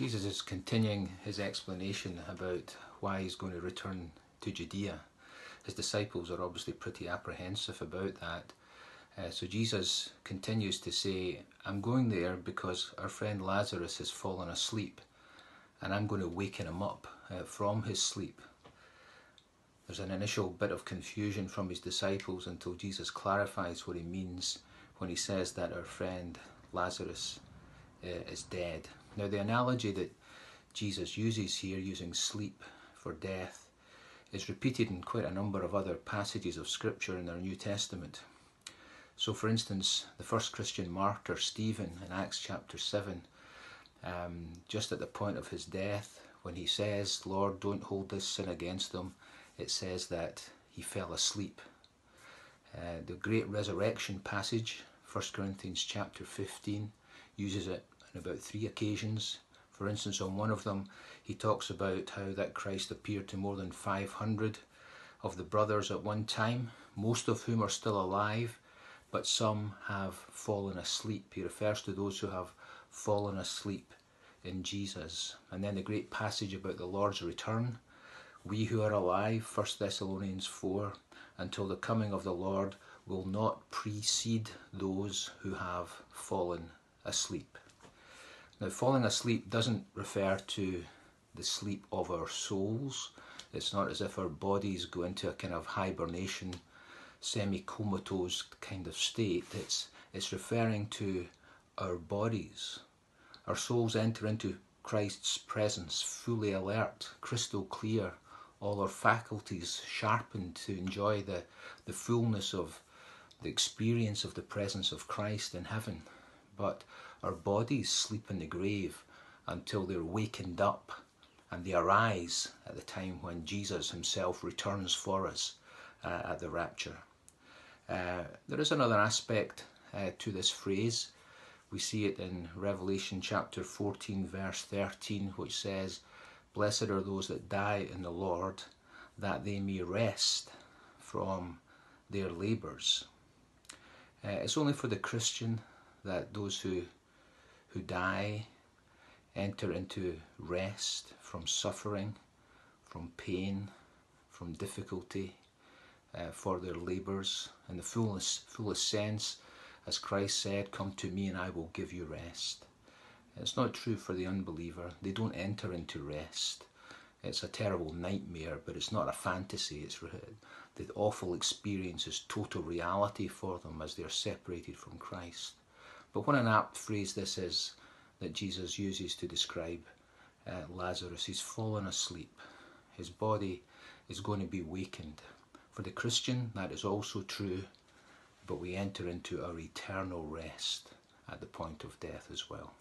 Jesus is continuing his explanation about why he's going to return to Judea. His disciples are obviously pretty apprehensive about that. Uh, so Jesus continues to say, I'm going there because our friend Lazarus has fallen asleep and I'm going to waken him up uh, from his sleep. There's an initial bit of confusion from his disciples until Jesus clarifies what he means when he says that our friend Lazarus is dead. Now, the analogy that Jesus uses here, using sleep for death, is repeated in quite a number of other passages of Scripture in our New Testament. So, for instance, the first Christian martyr, Stephen, in Acts chapter 7, um, just at the point of his death, when he says, Lord, don't hold this sin against them, it says that he fell asleep. Uh, the great resurrection passage, 1 Corinthians chapter 15, uses it on about three occasions. For instance, on one of them, he talks about how that Christ appeared to more than 500 of the brothers at one time, most of whom are still alive, but some have fallen asleep. He refers to those who have fallen asleep in Jesus. And then the great passage about the Lord's return. We who are alive, 1 Thessalonians 4, until the coming of the Lord will not precede those who have fallen asleep. Now, falling asleep doesn't refer to the sleep of our souls. It's not as if our bodies go into a kind of hibernation, semi comatose kind of state. It's, it's referring to our bodies. Our souls enter into Christ's presence fully alert, crystal clear, all our faculties sharpened to enjoy the, the fullness of the experience of the presence of Christ in heaven. But our bodies sleep in the grave until they're wakened up and they arise at the time when Jesus himself returns for us uh, at the rapture. Uh, there is another aspect uh, to this phrase. We see it in Revelation chapter 14, verse 13, which says, Blessed are those that die in the Lord, that they may rest from their labours. Uh, it's only for the Christian that those who who die enter into rest from suffering, from pain, from difficulty uh, for their labours in the fullest, fullest sense, as Christ said, Come to me and I will give you rest. It's not true for the unbeliever. They don't enter into rest. It's a terrible nightmare, but it's not a fantasy. It's the awful experience is total reality for them as they're separated from Christ. But what an apt phrase this is that Jesus uses to describe uh, Lazarus. He's fallen asleep. His body is going to be wakened. For the Christian, that is also true, but we enter into our eternal rest at the point of death as well.